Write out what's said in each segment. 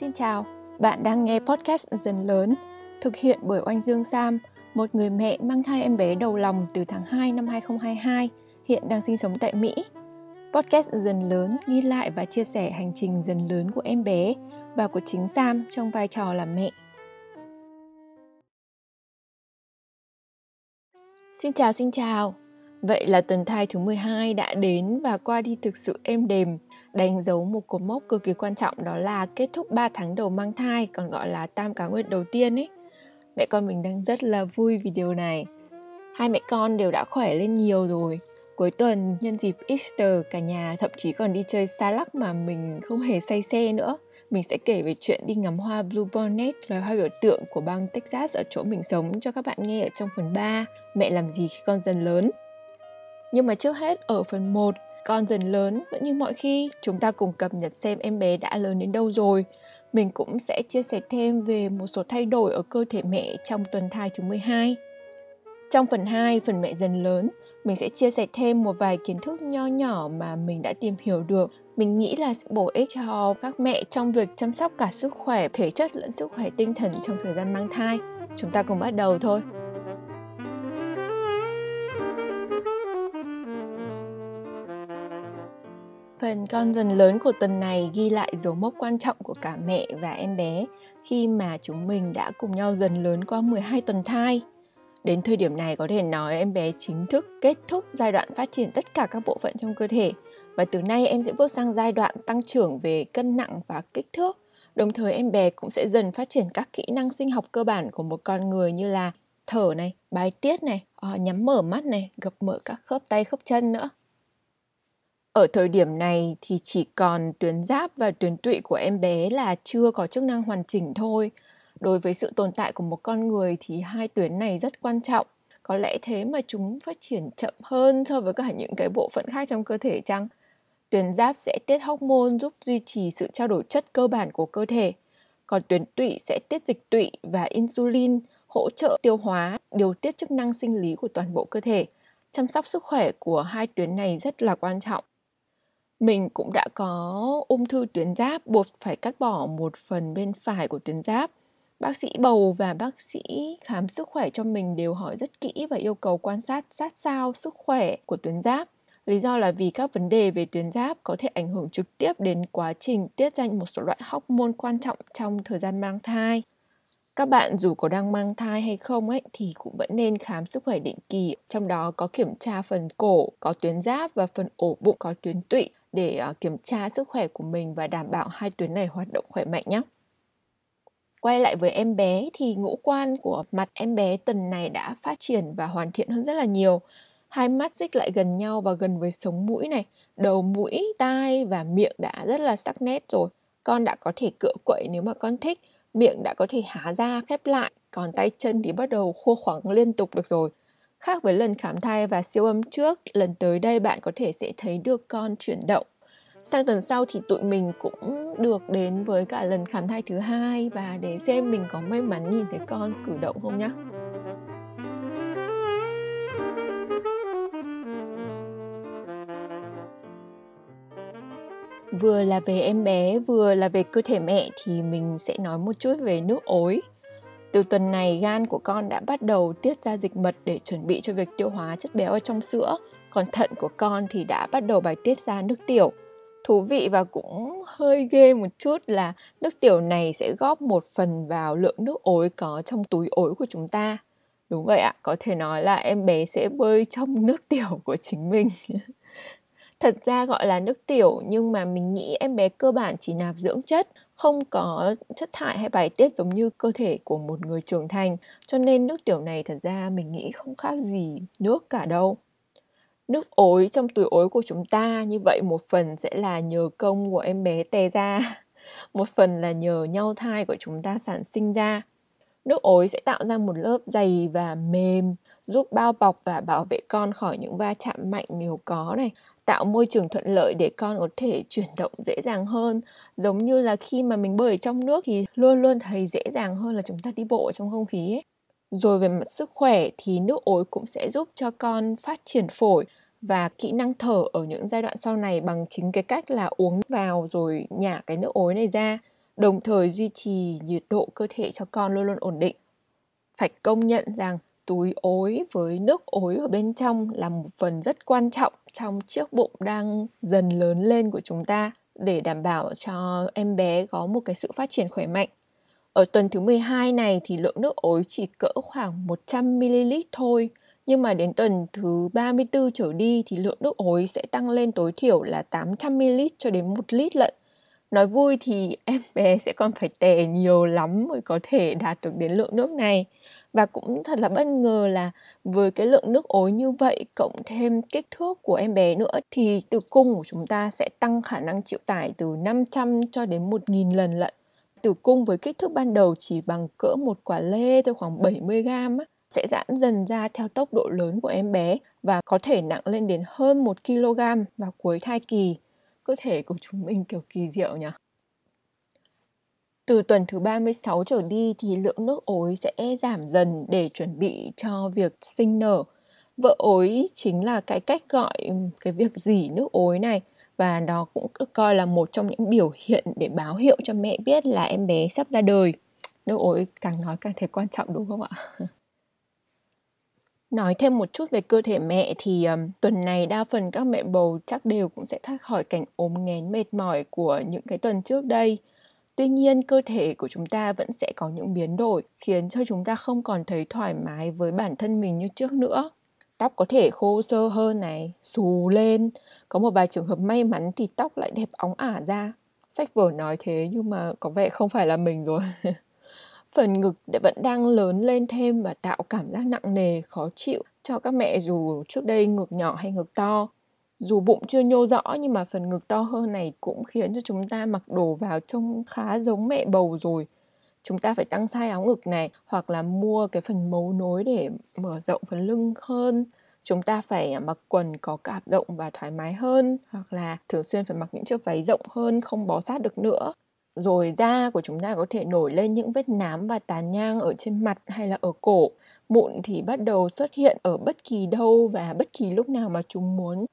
Xin chào, bạn đang nghe podcast Dần Lớn, thực hiện bởi Oanh Dương Sam, một người mẹ mang thai em bé đầu lòng từ tháng 2 năm 2022, hiện đang sinh sống tại Mỹ. Podcast Dần Lớn ghi lại và chia sẻ hành trình dần lớn của em bé và của chính Sam trong vai trò là mẹ. Xin chào, xin chào. Vậy là tuần thai thứ 12 đã đến và qua đi thực sự êm đềm, đánh dấu một cột mốc cực kỳ quan trọng đó là kết thúc 3 tháng đầu mang thai, còn gọi là tam cá nguyệt đầu tiên ấy. Mẹ con mình đang rất là vui vì điều này. Hai mẹ con đều đã khỏe lên nhiều rồi. Cuối tuần nhân dịp Easter cả nhà thậm chí còn đi chơi xa lắc mà mình không hề say xe nữa. Mình sẽ kể về chuyện đi ngắm hoa Blue Bonnet, loài hoa biểu tượng của bang Texas ở chỗ mình sống cho các bạn nghe ở trong phần 3, Mẹ làm gì khi con dần lớn. Nhưng mà trước hết ở phần 1, con dần lớn vẫn như mọi khi, chúng ta cùng cập nhật xem em bé đã lớn đến đâu rồi. Mình cũng sẽ chia sẻ thêm về một số thay đổi ở cơ thể mẹ trong tuần thai thứ 12. Trong phần 2, phần mẹ dần lớn, mình sẽ chia sẻ thêm một vài kiến thức nho nhỏ mà mình đã tìm hiểu được. Mình nghĩ là sẽ bổ ích cho các mẹ trong việc chăm sóc cả sức khỏe thể chất lẫn sức khỏe tinh thần trong thời gian mang thai. Chúng ta cùng bắt đầu thôi. Phần con dần lớn của tuần này ghi lại dấu mốc quan trọng của cả mẹ và em bé khi mà chúng mình đã cùng nhau dần lớn qua 12 tuần thai. Đến thời điểm này có thể nói em bé chính thức kết thúc giai đoạn phát triển tất cả các bộ phận trong cơ thể và từ nay em sẽ bước sang giai đoạn tăng trưởng về cân nặng và kích thước. Đồng thời em bé cũng sẽ dần phát triển các kỹ năng sinh học cơ bản của một con người như là thở này, bài tiết này, ờ, nhắm mở mắt này, gập mở các khớp tay khớp chân nữa. Ở thời điểm này thì chỉ còn tuyến giáp và tuyến tụy của em bé là chưa có chức năng hoàn chỉnh thôi. Đối với sự tồn tại của một con người thì hai tuyến này rất quan trọng. Có lẽ thế mà chúng phát triển chậm hơn so với cả những cái bộ phận khác trong cơ thể chăng? Tuyến giáp sẽ tiết hormone giúp duy trì sự trao đổi chất cơ bản của cơ thể. Còn tuyến tụy sẽ tiết dịch tụy và insulin hỗ trợ tiêu hóa, điều tiết chức năng sinh lý của toàn bộ cơ thể. Chăm sóc sức khỏe của hai tuyến này rất là quan trọng mình cũng đã có ung thư tuyến giáp, buộc phải cắt bỏ một phần bên phải của tuyến giáp. Bác sĩ bầu và bác sĩ khám sức khỏe cho mình đều hỏi rất kỹ và yêu cầu quan sát sát sao sức khỏe của tuyến giáp. Lý do là vì các vấn đề về tuyến giáp có thể ảnh hưởng trực tiếp đến quá trình tiết ra một số loại hormone quan trọng trong thời gian mang thai. Các bạn dù có đang mang thai hay không ấy, thì cũng vẫn nên khám sức khỏe định kỳ, trong đó có kiểm tra phần cổ có tuyến giáp và phần ổ bụng có tuyến tụy để ờ, kiểm tra sức khỏe của mình và đảm bảo hai tuyến này hoạt động khỏe mạnh nhé. Quay lại với em bé thì ngũ quan của mặt em bé tuần này đã phát triển và hoàn thiện hơn rất là nhiều. Hai mắt xích lại gần nhau và gần với sống mũi này, đầu mũi, tai và miệng đã rất là sắc nét rồi. Con đã có thể cựa quậy nếu mà con thích, miệng đã có thể há ra khép lại, còn tay chân thì bắt đầu khô khoắng liên tục được rồi. Khác với lần khám thai và siêu âm trước, lần tới đây bạn có thể sẽ thấy được con chuyển động. Sang tuần sau thì tụi mình cũng được đến với cả lần khám thai thứ hai và để xem mình có may mắn nhìn thấy con cử động không nhá. Vừa là về em bé, vừa là về cơ thể mẹ thì mình sẽ nói một chút về nước ối. Từ tuần này gan của con đã bắt đầu tiết ra dịch mật để chuẩn bị cho việc tiêu hóa chất béo ở trong sữa, còn thận của con thì đã bắt đầu bài tiết ra nước tiểu. Thú vị và cũng hơi ghê một chút là nước tiểu này sẽ góp một phần vào lượng nước ối có trong túi ối của chúng ta. Đúng vậy ạ, có thể nói là em bé sẽ bơi trong nước tiểu của chính mình. Thật ra gọi là nước tiểu nhưng mà mình nghĩ em bé cơ bản chỉ nạp dưỡng chất, không có chất thải hay bài tiết giống như cơ thể của một người trưởng thành. Cho nên nước tiểu này thật ra mình nghĩ không khác gì nước cả đâu. Nước ối trong túi ối của chúng ta như vậy một phần sẽ là nhờ công của em bé tè ra, một phần là nhờ nhau thai của chúng ta sản sinh ra. Nước ối sẽ tạo ra một lớp dày và mềm, giúp bao bọc và bảo vệ con khỏi những va chạm mạnh nếu có này, tạo môi trường thuận lợi để con có thể chuyển động dễ dàng hơn. Giống như là khi mà mình bơi ở trong nước thì luôn luôn thấy dễ dàng hơn là chúng ta đi bộ ở trong không khí ấy. Rồi về mặt sức khỏe thì nước ối cũng sẽ giúp cho con phát triển phổi và kỹ năng thở ở những giai đoạn sau này bằng chính cái cách là uống vào rồi nhả cái nước ối này ra, đồng thời duy trì nhiệt độ cơ thể cho con luôn luôn ổn định. Phải công nhận rằng túi ối với nước ối ở bên trong là một phần rất quan trọng trong chiếc bụng đang dần lớn lên của chúng ta để đảm bảo cho em bé có một cái sự phát triển khỏe mạnh. Ở tuần thứ 12 này thì lượng nước ối chỉ cỡ khoảng 100ml thôi, nhưng mà đến tuần thứ 34 trở đi thì lượng nước ối sẽ tăng lên tối thiểu là 800ml cho đến 1 lít lận. Nói vui thì em bé sẽ còn phải tè nhiều lắm mới có thể đạt được đến lượng nước này. Và cũng thật là bất ngờ là với cái lượng nước ối như vậy cộng thêm kích thước của em bé nữa thì tử cung của chúng ta sẽ tăng khả năng chịu tải từ 500 cho đến 1000 lần lận. Tử cung với kích thước ban đầu chỉ bằng cỡ một quả lê thôi khoảng 70 gram á, sẽ giãn dần ra theo tốc độ lớn của em bé và có thể nặng lên đến hơn 1 kg vào cuối thai kỳ. Cơ thể của chúng mình kiểu kỳ diệu nhỉ? Từ tuần thứ 36 trở đi thì lượng nước ối sẽ giảm dần để chuẩn bị cho việc sinh nở. Vợ ối chính là cái cách gọi ừ, cái việc dỉ nước ối này và đó cũng được coi là một trong những biểu hiện để báo hiệu cho mẹ biết là em bé sắp ra đời. Nước ối càng nói càng thấy quan trọng đúng không ạ? Nói thêm một chút về cơ thể mẹ thì um, tuần này đa phần các mẹ bầu chắc đều cũng sẽ thoát khỏi cảnh ốm nghén mệt mỏi của những cái tuần trước đây. Tuy nhiên cơ thể của chúng ta vẫn sẽ có những biến đổi khiến cho chúng ta không còn thấy thoải mái với bản thân mình như trước nữa. Tóc có thể khô sơ hơn này, xù lên. Có một vài trường hợp may mắn thì tóc lại đẹp óng ả ra. Sách vở nói thế nhưng mà có vẻ không phải là mình rồi. phần ngực vẫn đang lớn lên thêm và tạo cảm giác nặng nề, khó chịu cho các mẹ dù trước đây ngực nhỏ hay ngực to. Dù bụng chưa nhô rõ nhưng mà phần ngực to hơn này cũng khiến cho chúng ta mặc đồ vào trông khá giống mẹ bầu rồi. Chúng ta phải tăng size áo ngực này hoặc là mua cái phần mấu nối để mở rộng phần lưng hơn. Chúng ta phải mặc quần có cạp rộng và thoải mái hơn hoặc là thường xuyên phải mặc những chiếc váy rộng hơn, không bó sát được nữa rồi da của chúng ta có thể nổi lên những vết nám và tàn nhang ở trên mặt hay là ở cổ mụn thì bắt đầu xuất hiện ở bất kỳ đâu và bất kỳ lúc nào mà chúng muốn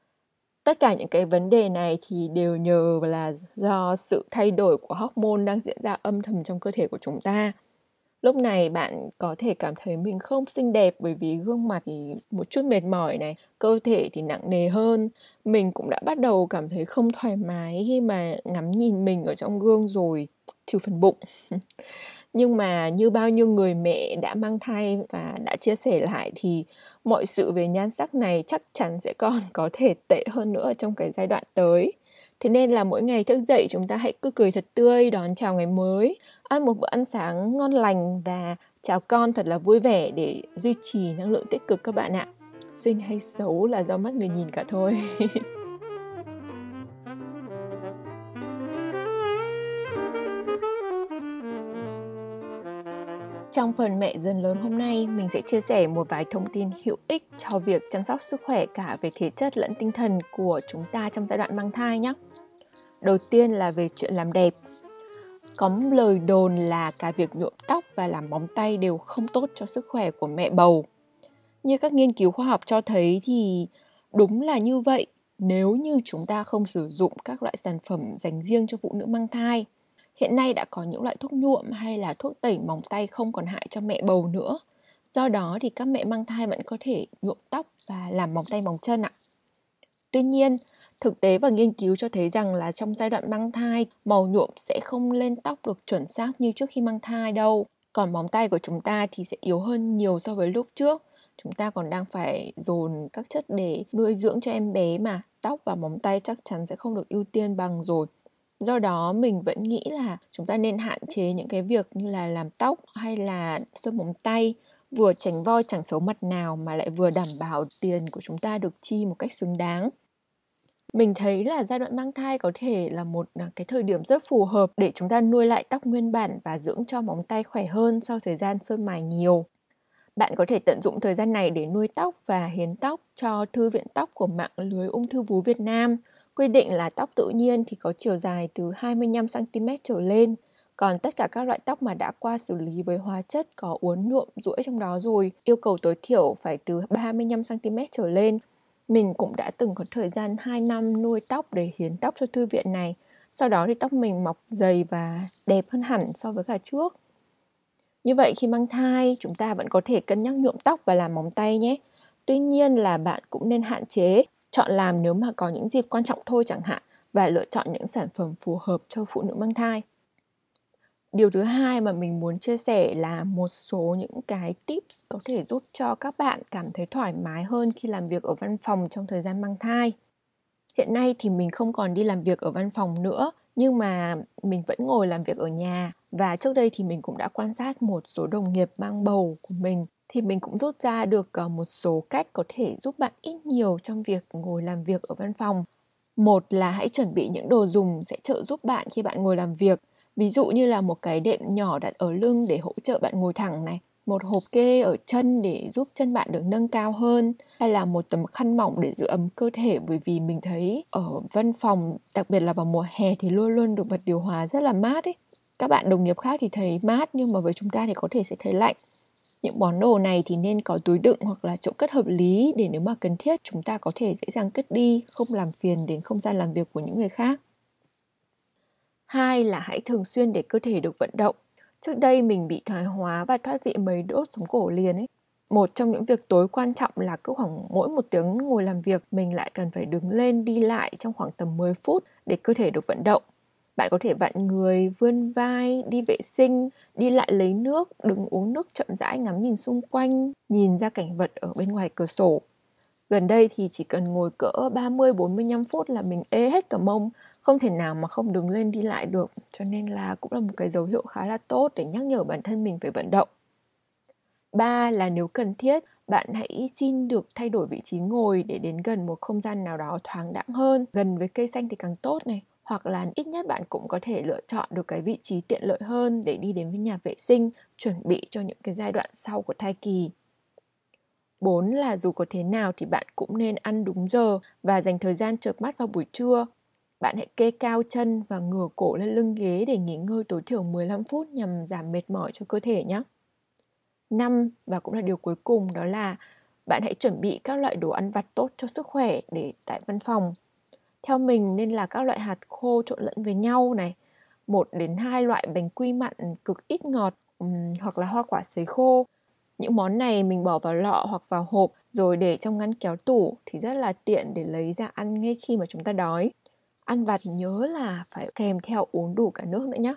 tất cả những cái vấn đề này thì đều nhờ là do sự thay đổi của hormone đang diễn ra âm thầm trong cơ thể của chúng ta. Lúc này bạn có thể cảm thấy mình không xinh đẹp bởi vì gương mặt thì một chút mệt mỏi này, cơ thể thì nặng nề hơn. Mình cũng đã bắt đầu cảm thấy không thoải mái khi mà ngắm nhìn mình ở trong gương rồi, trừ phần bụng. nhưng mà như bao nhiêu người mẹ đã mang thai và đã chia sẻ lại thì mọi sự về nhan sắc này chắc chắn sẽ còn có thể tệ hơn nữa trong cái giai đoạn tới. Thế nên là mỗi ngày thức dậy chúng ta hãy cứ cười thật tươi, đón chào ngày mới, ăn một bữa ăn sáng ngon lành và chào con thật là vui vẻ để duy trì năng lượng tích cực các bạn ạ. Xinh hay xấu là do mắt người nhìn cả thôi. Trong phần mẹ dần lớn hôm nay, mình sẽ chia sẻ một vài thông tin hữu ích cho việc chăm sóc sức khỏe cả về thể chất lẫn tinh thần của chúng ta trong giai đoạn mang thai nhé. Đầu tiên là về chuyện làm đẹp. Có lời đồn là cả việc nhuộm tóc và làm móng tay đều không tốt cho sức khỏe của mẹ bầu. Như các nghiên cứu khoa học cho thấy thì đúng là như vậy nếu như chúng ta không sử dụng các loại sản phẩm dành riêng cho phụ nữ mang thai. Hiện nay đã có những loại thuốc nhuộm hay là thuốc tẩy móng tay không còn hại cho mẹ bầu nữa. Do đó thì các mẹ mang thai vẫn có thể nhuộm tóc và làm móng tay móng chân ạ. Tuy nhiên, Thực tế và nghiên cứu cho thấy rằng là trong giai đoạn mang thai, màu nhuộm sẽ không lên tóc được chuẩn xác như trước khi mang thai đâu. Còn móng tay của chúng ta thì sẽ yếu hơn nhiều so với lúc trước. Chúng ta còn đang phải dồn các chất để nuôi dưỡng cho em bé mà tóc và móng tay chắc chắn sẽ không được ưu tiên bằng rồi. Do đó mình vẫn nghĩ là chúng ta nên hạn chế những cái việc như là làm tóc hay là sơn móng tay, vừa tránh voi chẳng xấu mặt nào mà lại vừa đảm bảo tiền của chúng ta được chi một cách xứng đáng mình thấy là giai đoạn mang thai có thể là một à, cái thời điểm rất phù hợp để chúng ta nuôi lại tóc nguyên bản và dưỡng cho móng tay khỏe hơn sau thời gian sơn mài nhiều. Bạn có thể tận dụng thời gian này để nuôi tóc và hiến tóc cho Thư viện tóc của mạng lưới ung thư vú Việt Nam. Quy định là tóc tự nhiên thì có chiều dài từ 25cm trở lên, còn tất cả các loại tóc mà đã qua xử lý với hóa chất có uốn nhuộm rũi trong đó rồi, yêu cầu tối thiểu phải từ 35cm trở lên mình cũng đã từng có thời gian 2 năm nuôi tóc để hiến tóc cho thư viện này. sau đó thì tóc mình mọc dày và đẹp hơn hẳn so với cả trước. Như vậy khi mang thai, chúng ta vẫn có thể cân nhắc nhuộm tóc và làm móng tay nhé. Tuy nhiên là bạn cũng nên hạn chế, chọn làm nếu mà có những dịp quan trọng thôi chẳng hạn và lựa chọn những sản phẩm phù hợp cho phụ nữ mang thai. Điều thứ hai mà mình muốn chia sẻ là một số những cái tips có thể giúp cho các bạn cảm thấy thoải mái hơn khi làm việc ở văn phòng trong thời gian mang thai. Hiện nay thì mình không còn đi làm việc ở văn phòng nữa, nhưng mà mình vẫn ngồi làm việc ở nhà và trước đây thì mình cũng đã quan sát một số đồng nghiệp mang bầu của mình thì mình cũng rút ra được ờ, một số cách có thể giúp bạn ít nhiều trong việc ngồi làm việc ở văn phòng. Một là hãy chuẩn bị những đồ dùng sẽ trợ giúp bạn khi bạn ngồi làm việc. Ví dụ như là một cái đệm nhỏ đặt ở lưng để hỗ trợ bạn ngồi thẳng này, một hộp kê ở chân để giúp chân bạn được nâng cao hơn hay là một tấm khăn mỏng để giữ ấm cơ thể bởi vì mình thấy ở văn phòng đặc biệt là vào mùa hè thì luôn luôn được bật điều hòa rất là mát ấy các bạn đồng nghiệp khác thì thấy mát nhưng mà với chúng ta thì có thể sẽ thấy lạnh những món đồ này thì nên có túi đựng hoặc là chỗ cất hợp lý để nếu mà cần thiết chúng ta có thể dễ dàng cất đi, không làm phiền đến không gian làm việc của những người khác hai là hãy thường xuyên để cơ thể được vận động Trước đây mình bị thoái hóa và thoát vị mấy đốt sống cổ liền ấy. Một trong những việc tối quan trọng là cứ khoảng mỗi một tiếng ngồi làm việc, mình lại cần phải đứng lên đi lại trong khoảng tầm 10 phút để cơ thể được vận động. Bạn có thể vặn người, vươn vai, đi vệ sinh, đi lại lấy nước, đứng uống nước chậm rãi ngắm nhìn xung quanh, nhìn ra cảnh vật ở bên ngoài cửa sổ. Gần đây thì chỉ cần ngồi cỡ 30-45 phút là mình ê hết cả mông, không thể nào mà không đứng lên đi lại được. Cho nên là cũng là một cái dấu hiệu khá là tốt để nhắc nhở bản thân mình phải vận động. Ba là nếu cần thiết, bạn hãy xin được thay đổi vị trí ngồi để đến gần một không gian nào đó thoáng đãng hơn, gần với cây xanh thì càng tốt này. Hoặc là ít nhất bạn cũng có thể lựa chọn được cái vị trí tiện lợi hơn để đi đến với nhà vệ sinh, chuẩn bị cho những cái giai đoạn sau của thai kỳ. 4 là dù có thế nào thì bạn cũng nên ăn đúng giờ và dành thời gian chợp mắt vào buổi trưa. Bạn hãy kê cao chân và ngửa cổ lên lưng ghế để nghỉ ngơi tối thiểu 15 phút nhằm giảm mệt mỏi cho cơ thể nhé. 5 và cũng là điều cuối cùng đó là bạn hãy chuẩn bị các loại đồ ăn vặt tốt cho sức khỏe để tại văn phòng. Theo mình nên là các loại hạt khô trộn lẫn với nhau này, một đến hai loại bánh quy mặn cực ít ngọt um, hoặc là hoa quả sấy khô những món này mình bỏ vào lọ hoặc vào hộp rồi để trong ngăn kéo tủ thì rất là tiện để lấy ra ăn ngay khi mà chúng ta đói. Ăn vặt nhớ là phải kèm theo uống đủ cả nước nữa nhé.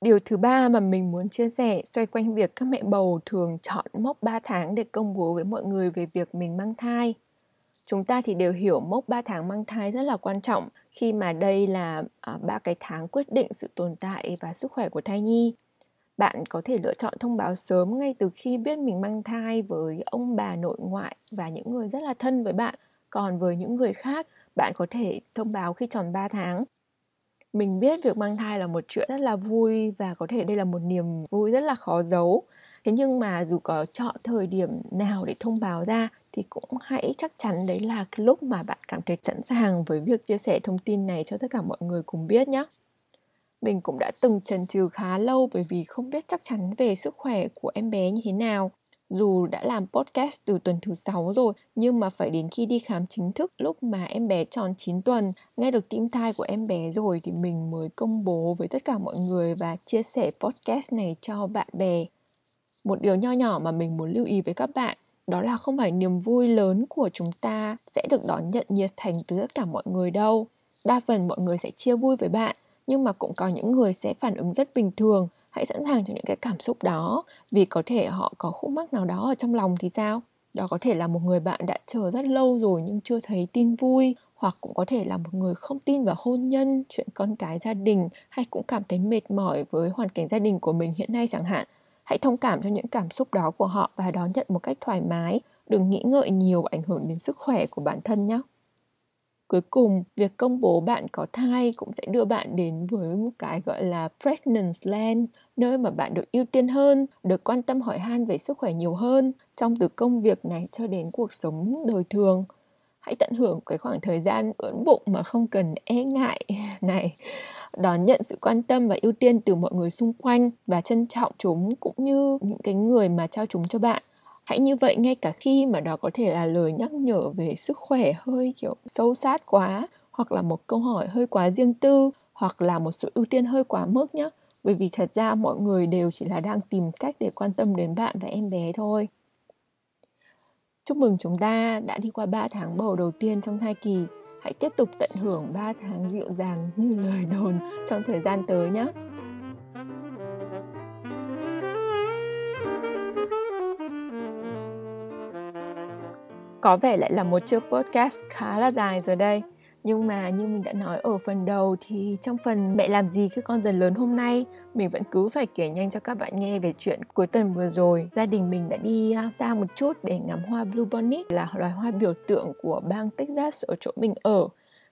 Điều thứ ba mà mình muốn chia sẻ xoay quanh việc các mẹ bầu thường chọn mốc 3 tháng để công bố với mọi người về việc mình mang thai. Chúng ta thì đều hiểu mốc 3 tháng mang thai rất là quan trọng khi mà đây là à, ba cái tháng quyết định sự tồn tại và sức khỏe của thai nhi bạn có thể lựa chọn thông báo sớm ngay từ khi biết mình mang thai với ông bà nội ngoại và những người rất là thân với bạn. Còn với những người khác, bạn có thể thông báo khi tròn 3 tháng. Mình biết việc mang thai là một chuyện rất là vui và có thể đây là một niềm vui rất là khó giấu. Thế nhưng mà dù có chọn thời điểm nào để thông báo ra thì cũng hãy chắc chắn đấy là cái lúc mà bạn cảm thấy sẵn sàng với việc chia sẻ thông tin này cho tất cả mọi người cùng biết nhé mình cũng đã từng chần chừ khá lâu bởi vì không biết chắc chắn về sức khỏe của em bé như thế nào. Dù đã làm podcast từ tuần thứ 6 rồi, nhưng mà phải đến khi đi khám chính thức lúc mà em bé tròn 9 tuần, nghe được tim thai của em bé rồi thì mình mới công bố với tất cả mọi người và chia sẻ podcast này cho bạn bè. Một điều nho nhỏ mà mình muốn lưu ý với các bạn, đó là không phải niềm vui lớn của chúng ta sẽ được đón nhận nhiệt thành từ tất cả mọi người đâu. Đa phần mọi người sẽ chia vui với bạn, nhưng mà cũng có những người sẽ phản ứng rất bình thường, hãy sẵn sàng cho những cái cảm xúc đó. Vì có thể họ có khúc mắc nào đó ở trong lòng thì sao? Đó có thể là một người bạn đã chờ rất lâu rồi nhưng chưa thấy tin vui, hoặc cũng có thể là một người không tin vào hôn nhân, chuyện con cái gia đình, hay cũng cảm thấy mệt mỏi với hoàn cảnh gia đình của mình hiện nay chẳng hạn hãy thông cảm cho những cảm xúc đó của họ và đón nhận một cách thoải mái. Đừng nghĩ ngợi nhiều ảnh hưởng đến sức khỏe của bản thân nhé. Cuối cùng, việc công bố bạn có thai cũng sẽ đưa bạn đến với một cái gọi là pregnancy land, nơi mà bạn được ưu tiên hơn, được quan tâm hỏi han về sức khỏe nhiều hơn, trong từ công việc này cho đến cuộc sống đời thường. Hãy tận hưởng cái khoảng thời gian ưỡn bụng mà không cần e ngại. Này, đón nhận sự quan tâm và ưu tiên từ mọi người xung quanh và trân trọng chúng cũng như những cái người mà trao chúng cho bạn. Hãy như vậy ngay cả khi mà đó có thể là lời nhắc nhở về sức khỏe hơi, kiểu, sâu sát quá, hoặc là một câu hỏi hơi quá riêng tư, hoặc là một sự ưu tiên hơi quá mức nhé bởi vì thật ra mọi người đều chỉ là đang tìm cách để quan tâm đến bạn và em bé thôi. Chúc mừng chúng ta đã đi qua 3 tháng bầu đầu tiên trong thai kỳ hãy tiếp tục tận hưởng 3 tháng dịu dàng như lời đồn trong thời gian tới nhé. Có vẻ lại là một chiếc podcast khá là dài rồi đây nhưng mà như mình đã nói, ở phần đầu thì trong phần mẹ làm gì khi con dần lớn hôm nay, mình vẫn cứ phải kể nhanh cho các bạn nghe về chuyện cuối tuần vừa rồi. Gia đình mình đã đi à, xa một chút để ngắm hoa bluebonnet là loài hoa biểu tượng của bang Texas ở chỗ mình ở.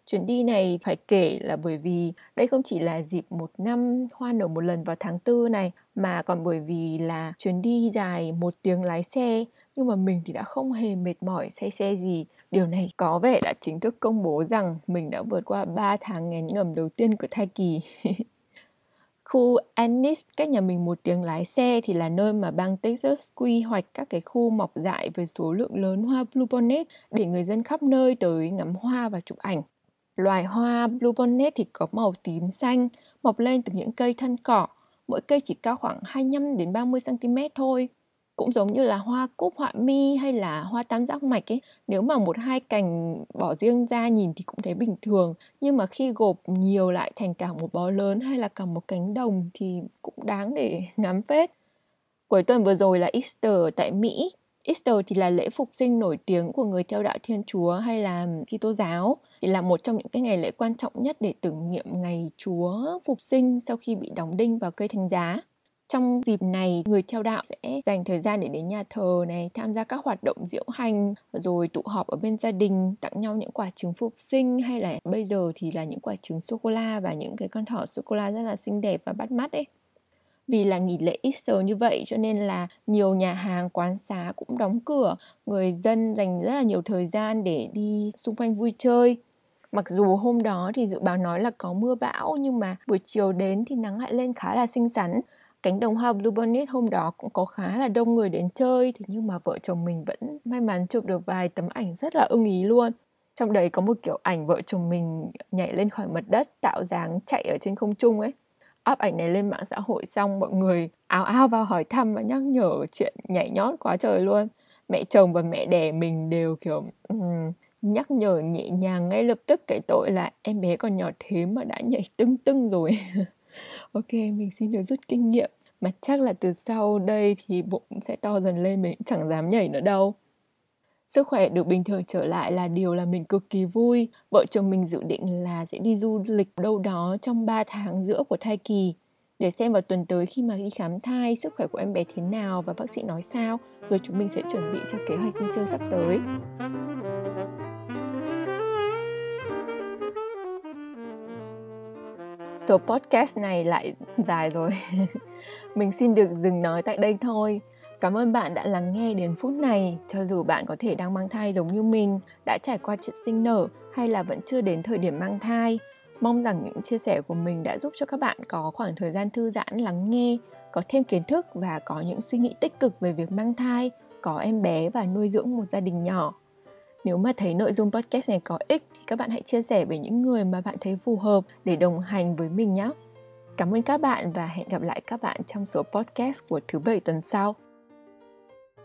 Chuyến đi này phải kể là bởi vì đây không chỉ là dịp một năm hoa nở một lần vào tháng tư này, mà còn bởi vì là chuyến đi dài một tiếng lái xe nhưng mà mình thì đã không hề mệt mỏi say xe gì. Điều này có vẻ đã chính thức công bố rằng mình đã vượt qua 3 tháng ngén ngầm đầu tiên của thai kỳ. khu Ennis cách nhà mình một tiếng lái xe thì là nơi mà bang Texas quy hoạch các cái khu mọc dại với số lượng lớn hoa bluebonnet để người dân khắp nơi tới ngắm hoa và chụp ảnh. Loài hoa bluebonnet thì có màu tím xanh, mọc lên từ những cây thân cỏ, mỗi cây chỉ cao khoảng 25 đến 30 cm thôi. Cũng giống như là hoa cúc họa mi hay là hoa tam giác mạch ấy, nếu mà một hai cành bỏ riêng ra nhìn thì cũng thấy bình thường, nhưng mà khi gộp nhiều lại thành cả một bó lớn hay là cả một cánh đồng thì cũng đáng để ngắm phết. Cuối tuần vừa rồi là Easter tại Mỹ, Easter thì là lễ phục sinh nổi tiếng của người theo đạo Thiên Chúa hay là Kitô giáo thì là một trong những cái ngày lễ quan trọng nhất để tưởng niệm ngày Chúa phục sinh sau khi bị đóng đinh vào cây thánh giá. Trong dịp này, người theo đạo sẽ dành thời gian để đến nhà thờ này, tham gia các hoạt động diễu hành, rồi tụ họp ở bên gia đình, tặng nhau những quả trứng phục sinh hay là bây giờ thì là những quả trứng sô cô la và những cái con thỏ sô cô la rất là xinh đẹp và bắt mắt ấy. Vì là nghỉ lễ Easter như vậy cho nên là nhiều nhà hàng quán xá cũng đóng cửa. Người dân dành rất là nhiều thời gian để đi xung quanh vui chơi. Mặc dù hôm đó thì dự báo nói là có mưa bão nhưng mà buổi chiều đến thì nắng lại lên khá là xinh xắn cánh đồng hoa Bluebonnet hôm đó cũng có khá là đông người đến chơi thì nhưng mà vợ chồng mình vẫn may mắn chụp được vài tấm ảnh rất là ưng ý luôn. Trong đấy có một kiểu ảnh vợ chồng mình nhảy lên khỏi mặt đất tạo dáng chạy ở trên không trung ấy. Up ảnh này lên mạng xã hội xong mọi người áo ao vào hỏi thăm và nhắc nhở chuyện nhảy nhót quá trời luôn. Mẹ chồng và mẹ đẻ mình đều kiểu um, nhắc nhở nhẹ nhàng ngay lập tức cái tội là em bé còn nhỏ thế mà đã nhảy tưng tưng rồi. ok, mình xin được rút kinh nghiệm mà chắc là từ sau đây thì bụng sẽ to dần lên, mình cũng chẳng dám nhảy nữa đâu Sức khỏe được bình thường trở lại là điều là mình cực kỳ vui. Vợ chồng mình dự định là sẽ đi du lịch đâu đó trong 3 tháng giữa của thai kỳ để xem vào tuần tới khi mà đi khám thai, sức khỏe của em bé thế nào và bác sĩ nói sao rồi chúng mình sẽ chuẩn bị cho kế hoạch đi chơi sắp tới. Số podcast này lại dài rồi. mình xin được dừng nói tại đây thôi. Cảm ơn bạn đã lắng nghe đến phút này, cho dù bạn có thể đang mang thai giống như mình, đã trải qua chuyện sinh nở hay là vẫn chưa đến thời điểm mang thai. Mong rằng những chia sẻ của mình đã giúp cho các bạn có khoảng thời gian thư giãn lắng nghe, có thêm kiến thức và có những suy nghĩ tích cực về việc mang thai, có em bé và nuôi dưỡng một gia đình nhỏ. Nếu mà thấy nội dung podcast này có ích thì các bạn hãy chia sẻ với những người mà bạn thấy phù hợp để đồng hành với mình nhé. Cảm ơn các bạn và hẹn gặp lại các bạn trong số podcast của thứ bảy tuần sau.